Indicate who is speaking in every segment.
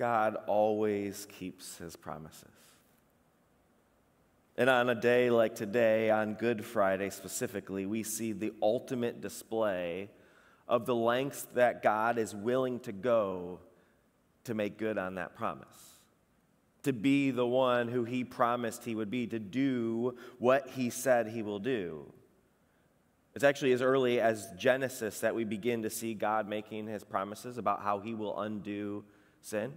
Speaker 1: God always keeps his promises. And on a day like today, on Good Friday specifically, we see the ultimate display of the lengths that God is willing to go to make good on that promise. To be the one who he promised he would be, to do what he said he will do. It's actually as early as Genesis that we begin to see God making his promises about how he will undo sin.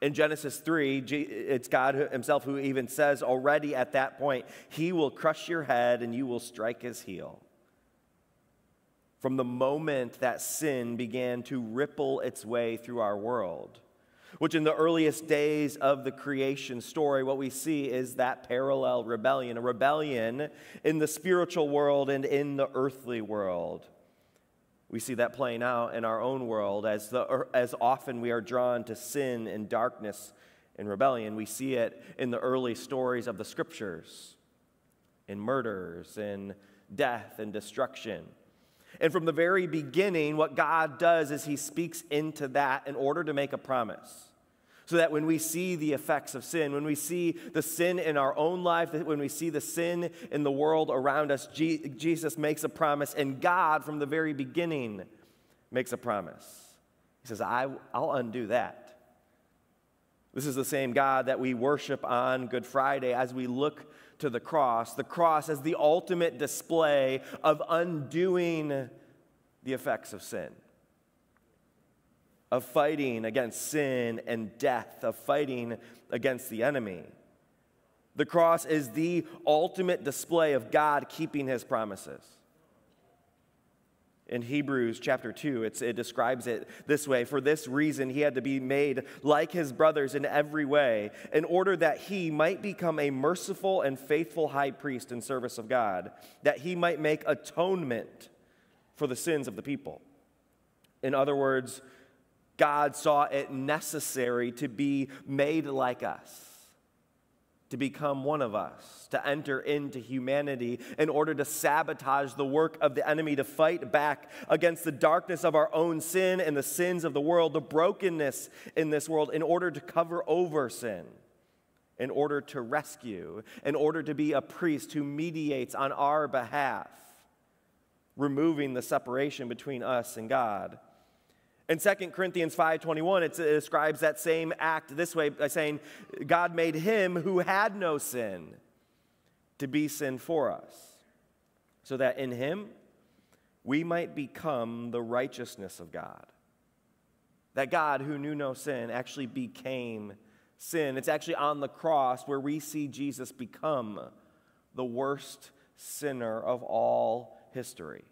Speaker 1: In Genesis 3, it's God himself who even says already at that point, He will crush your head and you will strike his heel. From the moment that sin began to ripple its way through our world, which in the earliest days of the creation story, what we see is that parallel rebellion, a rebellion in the spiritual world and in the earthly world. We see that playing out in our own world as, the, as often we are drawn to sin and darkness and rebellion. We see it in the early stories of the scriptures, in murders, in death and destruction. And from the very beginning, what God does is He speaks into that in order to make a promise so that when we see the effects of sin, when we see the sin in our own life, when we see the sin in the world around us, Jesus makes a promise, and God, from the very beginning, makes a promise. He says, I, will undo that. This is the same God that we worship on Good Friday as we look to the cross. The cross as the ultimate display of undoing the effects of sin of fighting against sin and death, of fighting against the enemy. The cross is the ultimate display of God keeping his promises. In Hebrews chapter 2, it describes it this way For this reason, he had to be made like his brothers in every way, in order that he might become a merciful and faithful high priest in service of God, that he might make atonement for the sins of the people. In other words, God saw it necessary to be made like us, to become one of us, to enter into humanity in order to sabotage the work of the enemy, to fight back against the darkness of our own sin and the sins of the world, the brokenness in this world, in order to cover over sin. In order to rescue, in order to be a priest who mediates on our behalf, removing the separation between us and God. In 2 Corinthians 5:21, it describes that same act this way by saying, God made him who had no sin to be sin for us, so that in him we might become the righteousness of God. That God, who knew no sin, actually became sin. It's actually on the cross where we see Jesus become the worst sinner of all history.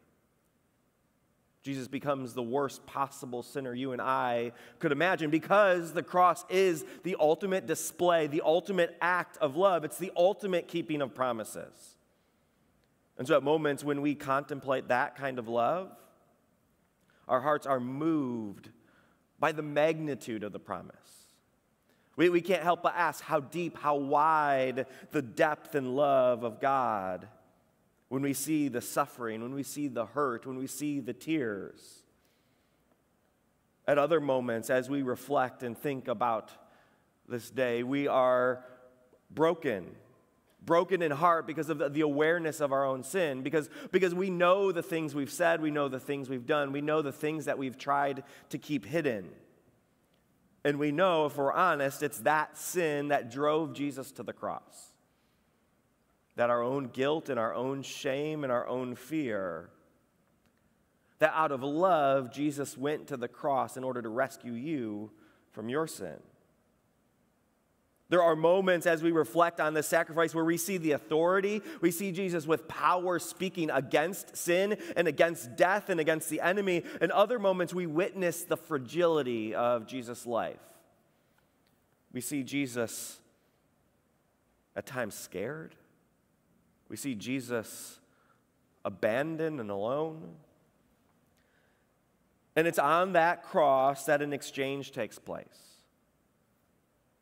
Speaker 1: Jesus becomes the worst possible sinner you and I could imagine because the cross is the ultimate display, the ultimate act of love. It's the ultimate keeping of promises. And so, at moments when we contemplate that kind of love, our hearts are moved by the magnitude of the promise. We, we can't help but ask how deep, how wide the depth and love of God when we see the suffering, when we see the hurt, when we see the tears. At other moments, as we reflect and think about this day, we are broken. Broken in heart because of the awareness of our own sin, because, because we know the things we've said, we know the things we've done, we know the things that we've tried to keep hidden. And we know, if we're honest, it's that sin that drove Jesus to the cross that our own guilt and our own shame and our own fear, that out of love, Jesus went to the cross in order to rescue you from your sin. There are moments as we reflect on this sacrifice where we see the authority. We see Jesus with power speaking against sin and against death and against the enemy. And other moments we witness the fragility of Jesus' life. We see Jesus at times scared. We see Jesus abandoned and alone. And it's on that cross that an exchange takes place.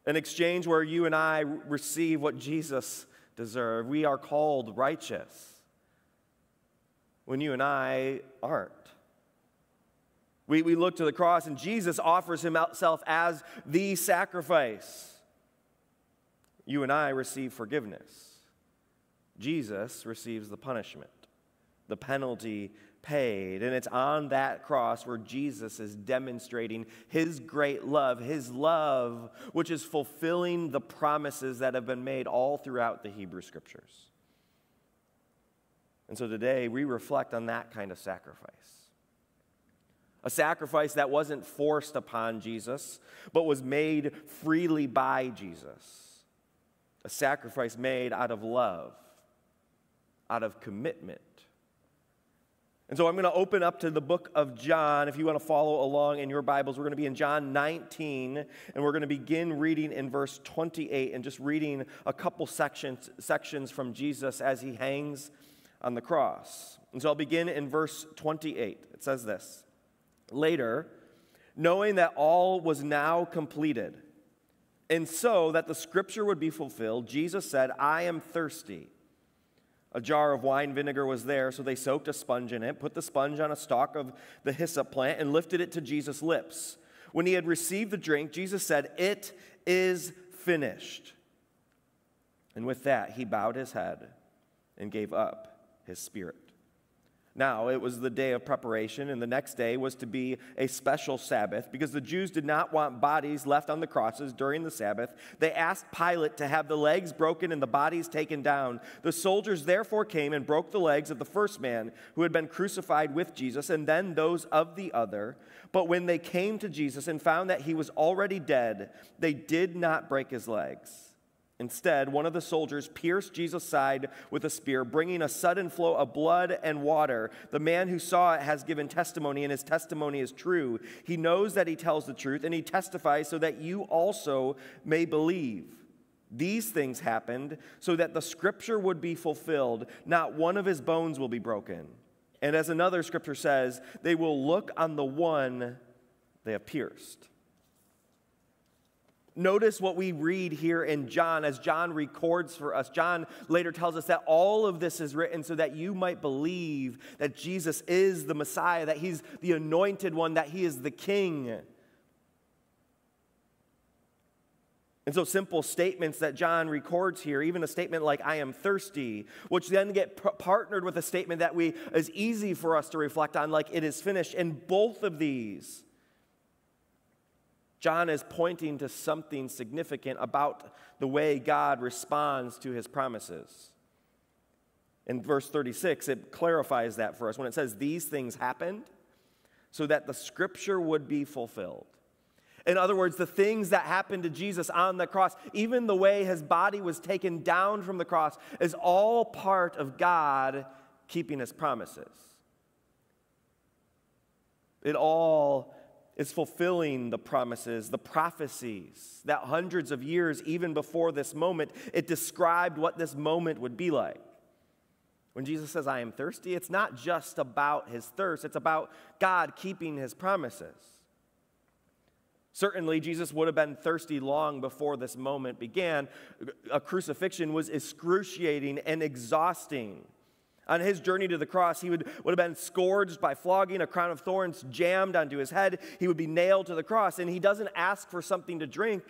Speaker 1: An exchange where you and I receive what Jesus deserved. We are called righteous when you and I aren't. We, we look to the cross, and Jesus offers himself as the sacrifice. You and I receive forgiveness. Jesus receives the punishment, the penalty paid. And it's on that cross where Jesus is demonstrating his great love, his love, which is fulfilling the promises that have been made all throughout the Hebrew scriptures. And so today we reflect on that kind of sacrifice. A sacrifice that wasn't forced upon Jesus, but was made freely by Jesus. A sacrifice made out of love, out of commitment. And so I'm going to open up to the book of John. If you want to follow along in your Bibles, we're going to be in John 19, and we're going to begin reading in verse 28 and just reading a couple sections, sections from Jesus as he hangs on the cross. And so I'll begin in verse 28. It says this Later, knowing that all was now completed, and so that the scripture would be fulfilled, Jesus said, I am thirsty. A jar of wine vinegar was there, so they soaked a sponge in it, put the sponge on a stalk of the hyssop plant, and lifted it to Jesus' lips. When he had received the drink, Jesus said, It is finished. And with that, he bowed his head and gave up his spirit. Now, it was the day of preparation, and the next day was to be a special Sabbath because the Jews did not want bodies left on the crosses during the Sabbath. They asked Pilate to have the legs broken and the bodies taken down. The soldiers therefore came and broke the legs of the first man who had been crucified with Jesus, and then those of the other. But when they came to Jesus and found that he was already dead, they did not break his legs. Instead, one of the soldiers pierced Jesus' side with a spear, bringing a sudden flow of blood and water. The man who saw it has given testimony, and his testimony is true. He knows that he tells the truth, and he testifies so that you also may believe. These things happened so that the scripture would be fulfilled. Not one of his bones will be broken. And as another scripture says, they will look on the one they have pierced. Notice what we read here in John as John records for us. John later tells us that all of this is written so that you might believe that Jesus is the Messiah, that he's the anointed one, that he is the king. And so, simple statements that John records here, even a statement like, I am thirsty, which then get p- partnered with a statement that we is easy for us to reflect on, like, it is finished. And both of these John is pointing to something significant about the way God responds to his promises. In verse 36, it clarifies that for us when it says, These things happened so that the scripture would be fulfilled. In other words, the things that happened to Jesus on the cross, even the way his body was taken down from the cross, is all part of God keeping his promises. It all is fulfilling the promises, the prophecies that hundreds of years, even before this moment, it described what this moment would be like. When Jesus says, I am thirsty, it's not just about his thirst, it's about God keeping his promises. Certainly, Jesus would have been thirsty long before this moment began. A crucifixion was excruciating and exhausting. On his journey to the cross, he would, would have been scourged by flogging, a crown of thorns jammed onto his head. He would be nailed to the cross, and he doesn't ask for something to drink.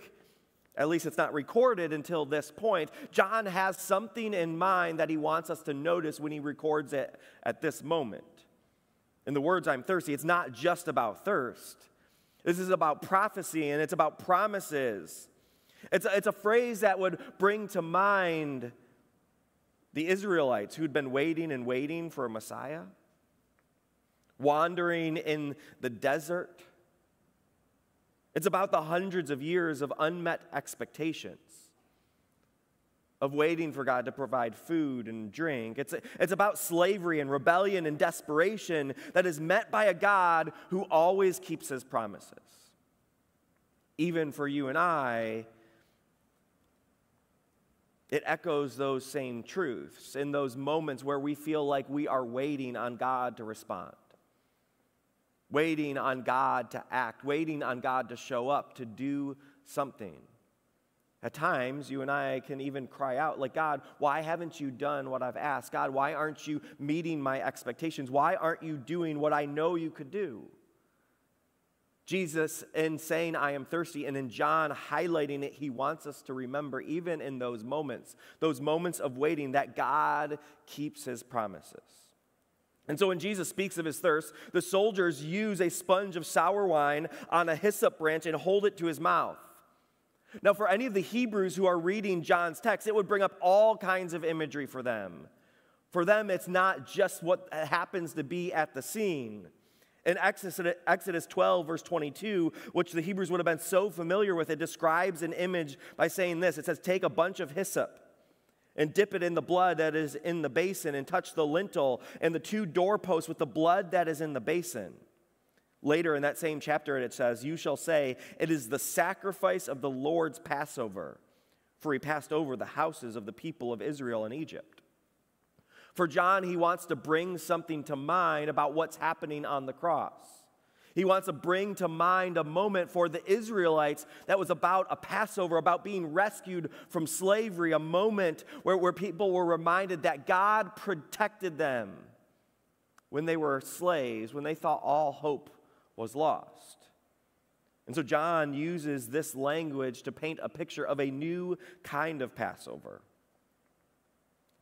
Speaker 1: At least it's not recorded until this point. John has something in mind that he wants us to notice when he records it at this moment. In the words, I'm thirsty, it's not just about thirst. This is about prophecy and it's about promises. It's a, it's a phrase that would bring to mind the Israelites who'd been waiting and waiting for a Messiah, wandering in the desert. It's about the hundreds of years of unmet expectations, of waiting for God to provide food and drink. It's, it's about slavery and rebellion and desperation that is met by a God who always keeps his promises. Even for you and I, it echoes those same truths in those moments where we feel like we are waiting on God to respond, waiting on God to act, waiting on God to show up, to do something. At times, you and I can even cry out, like, God, why haven't you done what I've asked? God, why aren't you meeting my expectations? Why aren't you doing what I know you could do? Jesus, in saying, I am thirsty, and in John highlighting it, he wants us to remember, even in those moments, those moments of waiting, that God keeps his promises. And so when Jesus speaks of his thirst, the soldiers use a sponge of sour wine on a hyssop branch and hold it to his mouth. Now, for any of the Hebrews who are reading John's text, it would bring up all kinds of imagery for them. For them, it's not just what happens to be at the scene. In Exodus, Exodus 12, verse 22, which the Hebrews would have been so familiar with, it describes an image by saying this it says, Take a bunch of hyssop and dip it in the blood that is in the basin and touch the lintel and the two doorposts with the blood that is in the basin. Later in that same chapter, it says, You shall say, It is the sacrifice of the Lord's Passover, for he passed over the houses of the people of Israel in Egypt. For John, he wants to bring something to mind about what's happening on the cross. He wants to bring to mind a moment for the Israelites that was about a Passover, about being rescued from slavery, a moment where, where people were reminded that God protected them when they were slaves, when they thought all hope was lost. And so John uses this language to paint a picture of a new kind of Passover.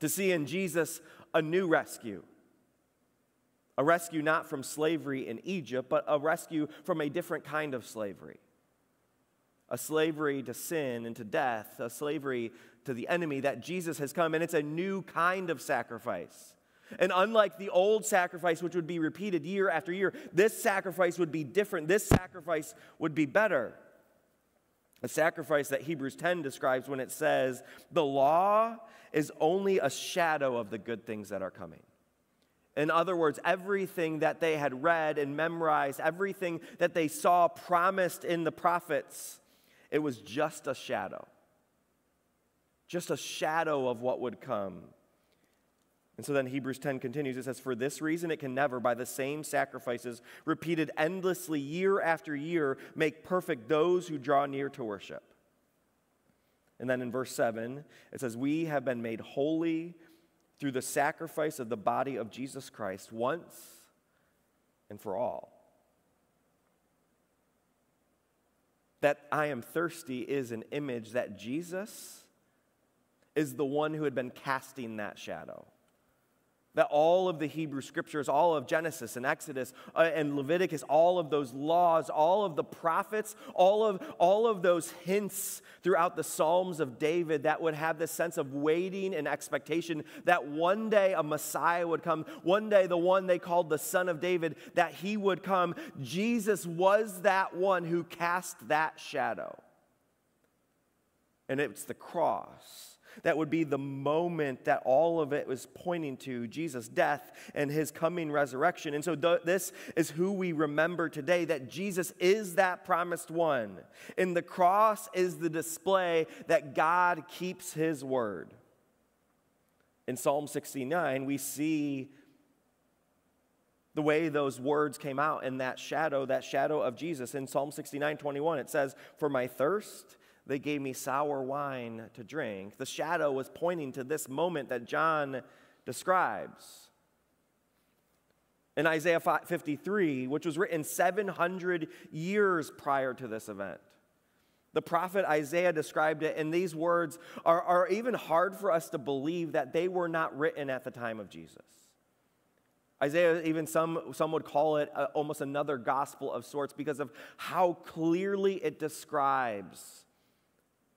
Speaker 1: To see in Jesus a new rescue. A rescue not from slavery in Egypt, but a rescue from a different kind of slavery. A slavery to sin and to death, a slavery to the enemy that Jesus has come, and it's a new kind of sacrifice. And unlike the old sacrifice, which would be repeated year after year, this sacrifice would be different. This sacrifice would be better. A sacrifice that Hebrews 10 describes when it says, The law is only a shadow of the good things that are coming. In other words, everything that they had read and memorized, everything that they saw promised in the prophets, it was just a shadow. Just a shadow of what would come. And so then Hebrews 10 continues. It says, For this reason, it can never, by the same sacrifices, repeated endlessly year after year, make perfect those who draw near to worship. And then in verse 7, it says, We have been made holy through the sacrifice of the body of Jesus Christ once and for all. That I am thirsty is an image that Jesus is the one who had been casting that shadow that all of the Hebrew scriptures, all of Genesis and Exodus uh, and Leviticus, all of those laws, all of the prophets, all of, all of those hints throughout the Psalms of David that would have this sense of waiting and expectation that one day a Messiah would come, one day the one they called the Son of David, that he would come. Jesus was that one who cast that shadow. And it's the cross that would be the moment that all of it was pointing to Jesus' death and his coming resurrection. And so, th- this is who we remember today that Jesus is that promised one. And the cross is the display that God keeps his word. In Psalm 69, we see the way those words came out in that shadow, that shadow of Jesus. In Psalm 69, 21, it says, For my thirst, they gave me sour wine to drink. The shadow was pointing to this moment that John describes. In Isaiah 53, which was written 700 years prior to this event, the prophet Isaiah described it, and these words are, are even hard for us to believe that they were not written at the time of Jesus. Isaiah, even some, some would call it a, almost another gospel of sorts because of how clearly it describes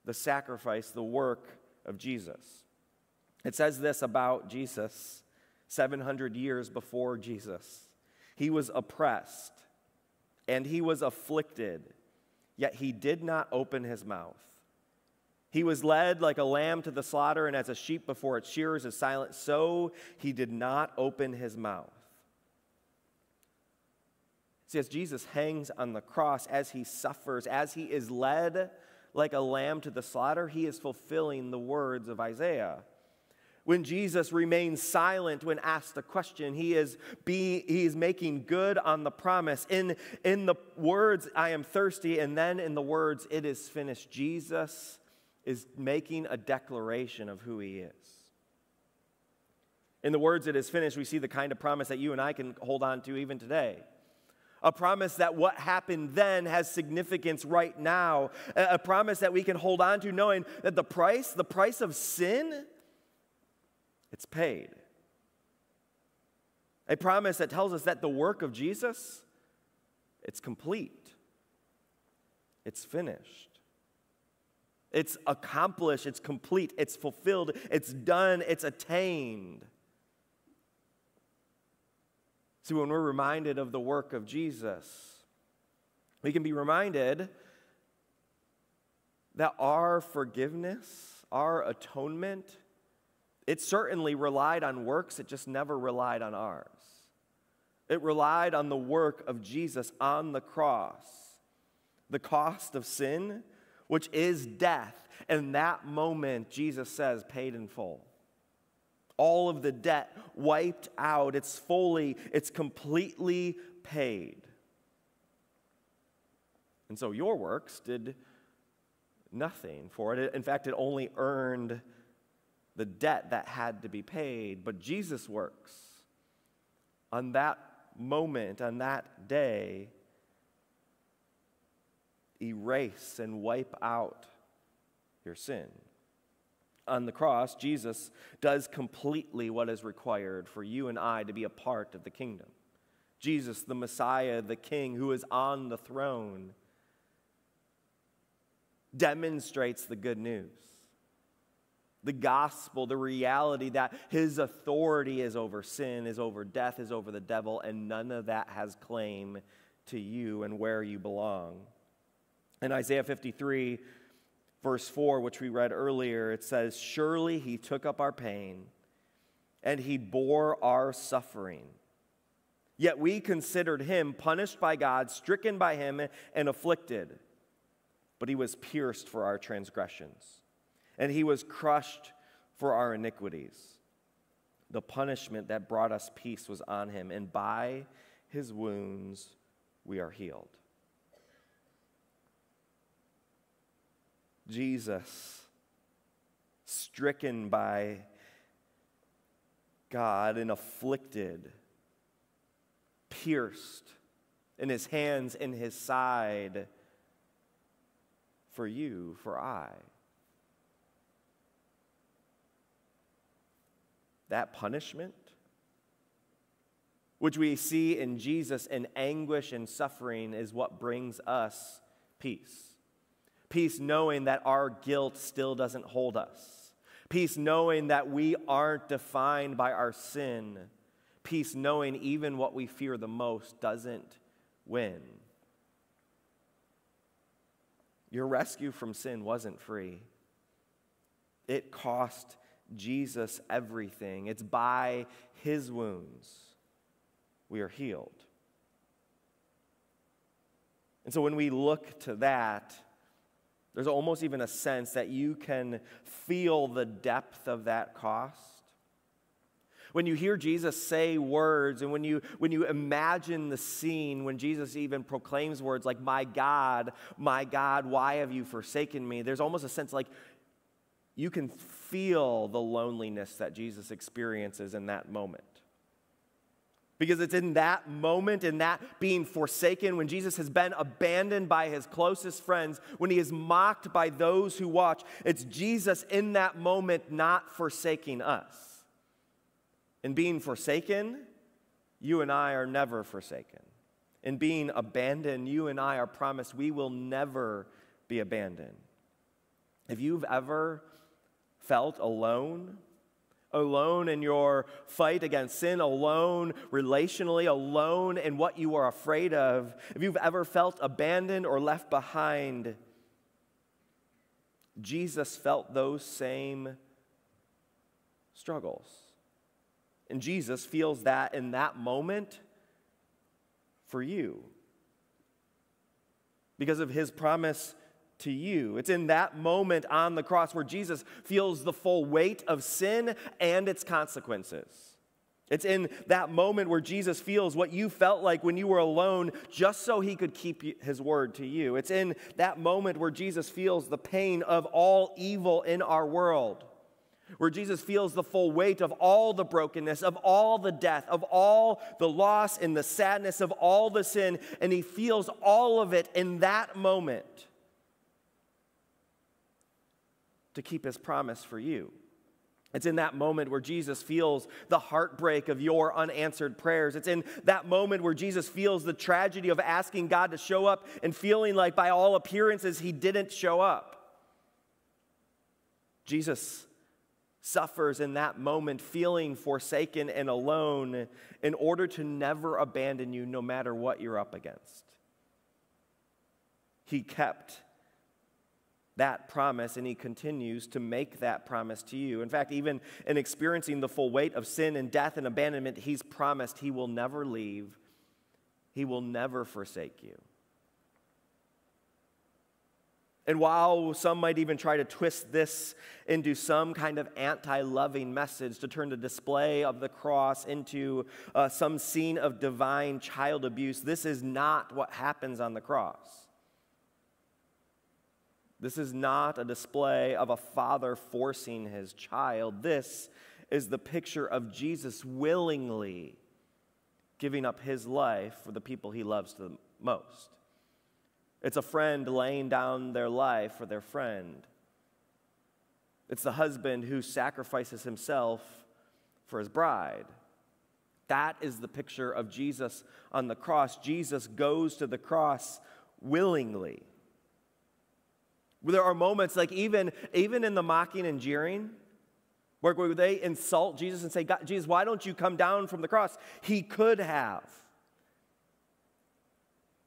Speaker 1: the sacrifice, the work of Jesus. It says this about Jesus 700 years before Jesus. He was oppressed and he was afflicted, yet he did not open his mouth. He was led like a lamb to the slaughter, and as a sheep before its shearers is silent, so he did not open his mouth. See, as Jesus hangs on the cross, as he suffers, as he is led like a lamb to the slaughter, he is fulfilling the words of Isaiah. When Jesus remains silent when asked a question, he is, be, he is making good on the promise. In, in the words, I am thirsty, and then in the words, it is finished, Jesus is making a declaration of who he is. In the words, it is finished, we see the kind of promise that you and I can hold on to even today A promise that what happened then has significance right now. A promise that we can hold on to knowing that the price, the price of sin, it's paid. A promise that tells us that the work of Jesus, it's complete. It's finished. It's accomplished, it's complete, it's fulfilled, it's done, it's attained. See, when we're reminded of the work of Jesus, we can be reminded that our forgiveness, our atonement, it certainly relied on works, it just never relied on ours. It relied on the work of Jesus on the cross, the cost of sin, which is death. And that moment, Jesus says, paid in full all of the debt wiped out. It's fully, it's completely paid. And so your works did nothing for it. In fact, it only earned the debt that had to be paid. But Jesus' works on that moment, on that day, erase and wipe out your sin on the cross, Jesus does completely what is required for you and I to be a part of the kingdom. Jesus, the Messiah, the King who is on the throne, demonstrates the good news. The gospel, the reality that his authority is over sin, is over death, is over the devil, and none of that has claim to you and where you belong. In Isaiah 53, verse 4, which we read earlier, it says, Surely he took up our pain and he bore our suffering. Yet we considered him punished by God, stricken by him, and afflicted. But he was pierced for our transgressions, and he was crushed for our iniquities. The punishment that brought us peace was on him, and by his wounds we are healed. Jesus, stricken by God and afflicted, pierced in his hands in his side for you, for I. That punishment, which we see in Jesus in anguish and suffering, is what brings us peace. Peace knowing that our guilt still doesn't hold us. Peace knowing that we aren't defined by our sin. Peace knowing even what we fear the most doesn't win. Your rescue from sin wasn't free, it cost Jesus everything. It's by his wounds we are healed. And so when we look to that, there's almost even a sense that you can feel the depth of that cost. When you hear Jesus say words, and when you, when you imagine the scene, when Jesus even proclaims words like, My God, my God, why have you forsaken me? There's almost a sense like you can feel the loneliness that Jesus experiences in that moment. Because it's in that moment, in that being forsaken, when Jesus has been abandoned by his closest friends, when he is mocked by those who watch, it's Jesus in that moment not forsaking us. In being forsaken, you and I are never forsaken. In being abandoned, you and I are promised we will never be abandoned. If you've ever felt alone, alone in your fight against sin, alone relationally, alone in what you are afraid of, if you've ever felt abandoned or left behind, Jesus felt those same struggles. And Jesus feels that in that moment for you because of his promise to you. It's in that moment on the cross where Jesus feels the full weight of sin and its consequences. It's in that moment where Jesus feels what you felt like when you were alone just so he could keep his word to you. It's in that moment where Jesus feels the pain of all evil in our world, where Jesus feels the full weight of all the brokenness, of all the death, of all the loss and the sadness of all the sin, and he feels all of it in that moment to keep his promise for you. It's in that moment where Jesus feels the heartbreak of your unanswered prayers. It's in that moment where Jesus feels the tragedy of asking God to show up and feeling like, by all appearances, he didn't show up. Jesus suffers in that moment, feeling forsaken and alone, in order to never abandon you no matter what you're up against. He kept that promise and he continues to make that promise to you. In fact, even in experiencing the full weight of sin and death and abandonment, he's promised he will never leave, he will never forsake you. And while some might even try to twist this into some kind of anti loving message to turn the display of the cross into uh, some scene of divine child abuse, this is not what happens on the cross. This is not a display of a father forcing his child. This is the picture of Jesus willingly giving up his life for the people he loves the most. It's a friend laying down their life for their friend. It's the husband who sacrifices himself for his bride. That is the picture of Jesus on the cross. Jesus goes to the cross willingly. There are moments like even, even in the mocking and jeering, where they insult Jesus and say, Jesus, why don't you come down from the cross? He could have.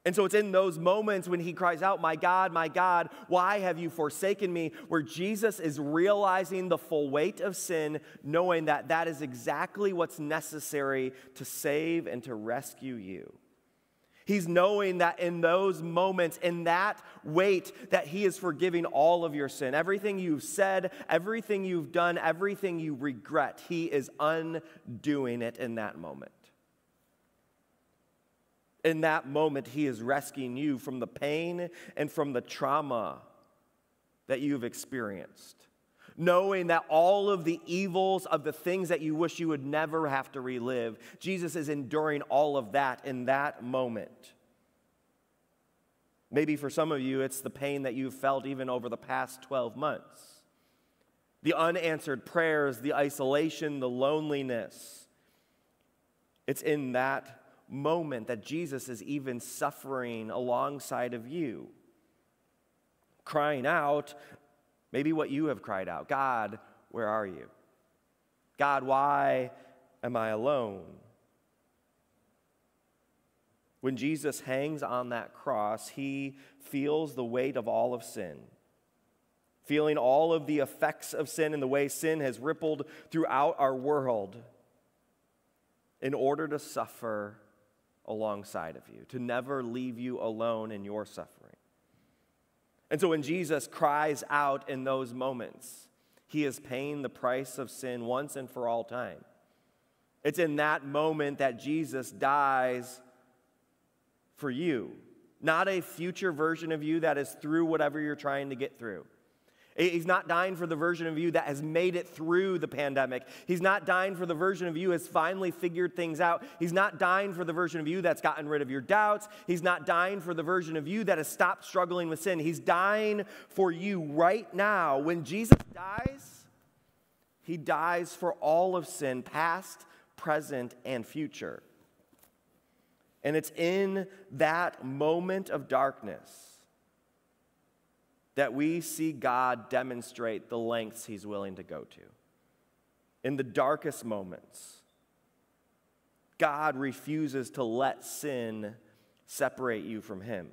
Speaker 1: And so it's in those moments when he cries out, My God, my God, why have you forsaken me? where Jesus is realizing the full weight of sin, knowing that that is exactly what's necessary to save and to rescue you. He's knowing that in those moments, in that weight, that He is forgiving all of your sin. Everything you've said, everything you've done, everything you regret, He is undoing it in that moment. In that moment, He is rescuing you from the pain and from the trauma that you've experienced. Knowing that all of the evils of the things that you wish you would never have to relive, Jesus is enduring all of that in that moment. Maybe for some of you, it's the pain that you've felt even over the past 12 months. The unanswered prayers, the isolation, the loneliness. It's in that moment that Jesus is even suffering alongside of you, crying out, maybe what you have cried out God, where are you? God, why am I alone? When Jesus hangs on that cross, he feels the weight of all of sin, feeling all of the effects of sin and the way sin has rippled throughout our world in order to suffer alongside of you, to never leave you alone in your suffering. And so when Jesus cries out in those moments, he is paying the price of sin once and for all time. It's in that moment that Jesus dies for you, not a future version of you that is through whatever you're trying to get through. He's not dying for the version of you that has made it through the pandemic. He's not dying for the version of you has finally figured things out. He's not dying for the version of you that's gotten rid of your doubts. He's not dying for the version of you that has stopped struggling with sin. He's dying for you right now. When Jesus dies, he dies for all of sin, past, present, and future. And it's in that moment of darkness that we see God demonstrate the lengths he's willing to go to. In the darkest moments, God refuses to let sin separate you from him.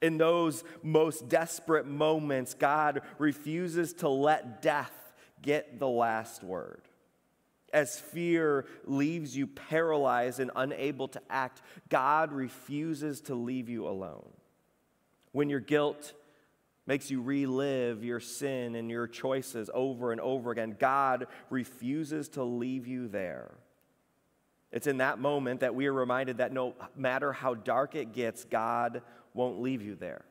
Speaker 1: In those most desperate moments, God refuses to let death get the last word. As fear leaves you paralyzed and unable to act, God refuses to leave you alone. When your guilt makes you relive your sin and your choices over and over again. God refuses to leave you there. It's in that moment that we are reminded that no matter how dark it gets, God won't leave you there.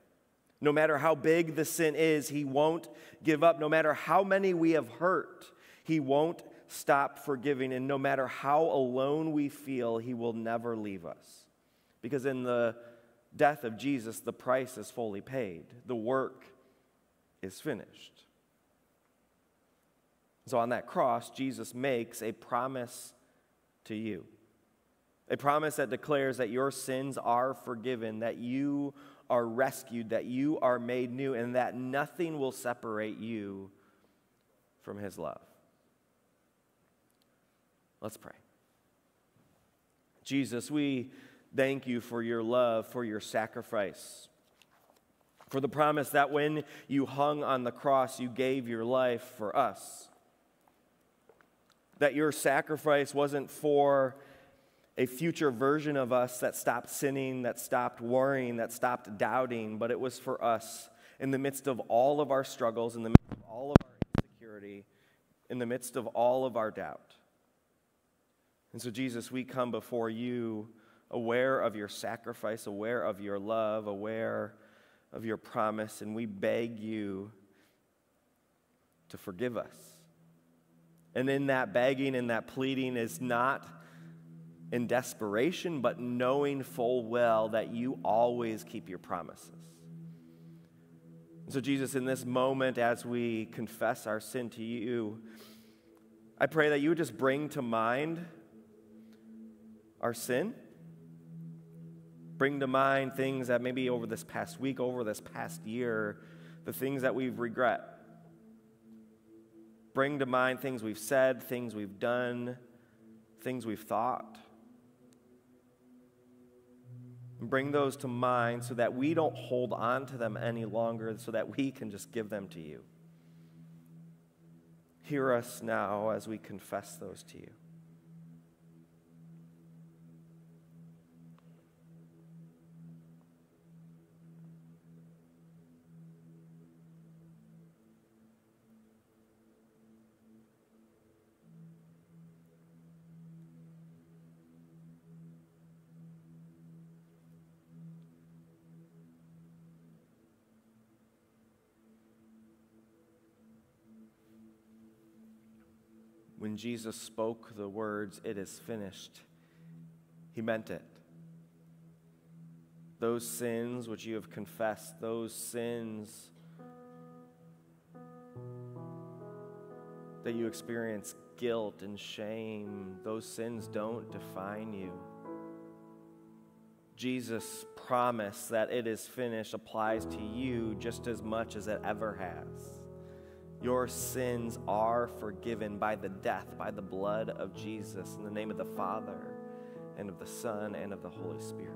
Speaker 1: No matter how big the sin is, He won't give up. No matter how many we have hurt, He won't stop forgiving. And no matter how alone we feel, He will never leave us. Because in the death of Jesus, the price is fully paid, the work is finished. So on that cross, Jesus makes a promise to you. A promise that declares that your sins are forgiven, that you are rescued, that you are made new, and that nothing will separate you from his love. Let's pray. Jesus, we thank you for your love, for your sacrifice, for the promise that when you hung on the cross, you gave your life for us. That your sacrifice wasn't for a future version of us that stopped sinning, that stopped worrying, that stopped doubting, but it was for us in the midst of all of our struggles, in the midst of all of our insecurity, in the midst of all of our doubt. And so, Jesus, we come before you aware of your sacrifice, aware of your love, aware of your promise, and we beg you to forgive us. And in that begging and that pleading is not in desperation, but knowing full well that you always keep your promises. so, Jesus, in this moment, as we confess our sin to you, I pray that you would just bring to mind our sin. Bring to mind things that maybe over this past week, over this past year, the things that we've regret. Bring to mind things we've said, things we've done, things we've thought. Bring those to mind so that we don't hold on to them any longer, so that we can just give them to you. Hear us now as we confess those to you. When Jesus spoke the words, It is finished, he meant it. Those sins which you have confessed, those sins that you experience guilt and shame, those sins don't define you. Jesus' promise that it is finished applies to you just as much as it ever has. Your sins are forgiven by the death, by the blood of Jesus, in the name of the Father, and of the Son, and of the Holy Spirit.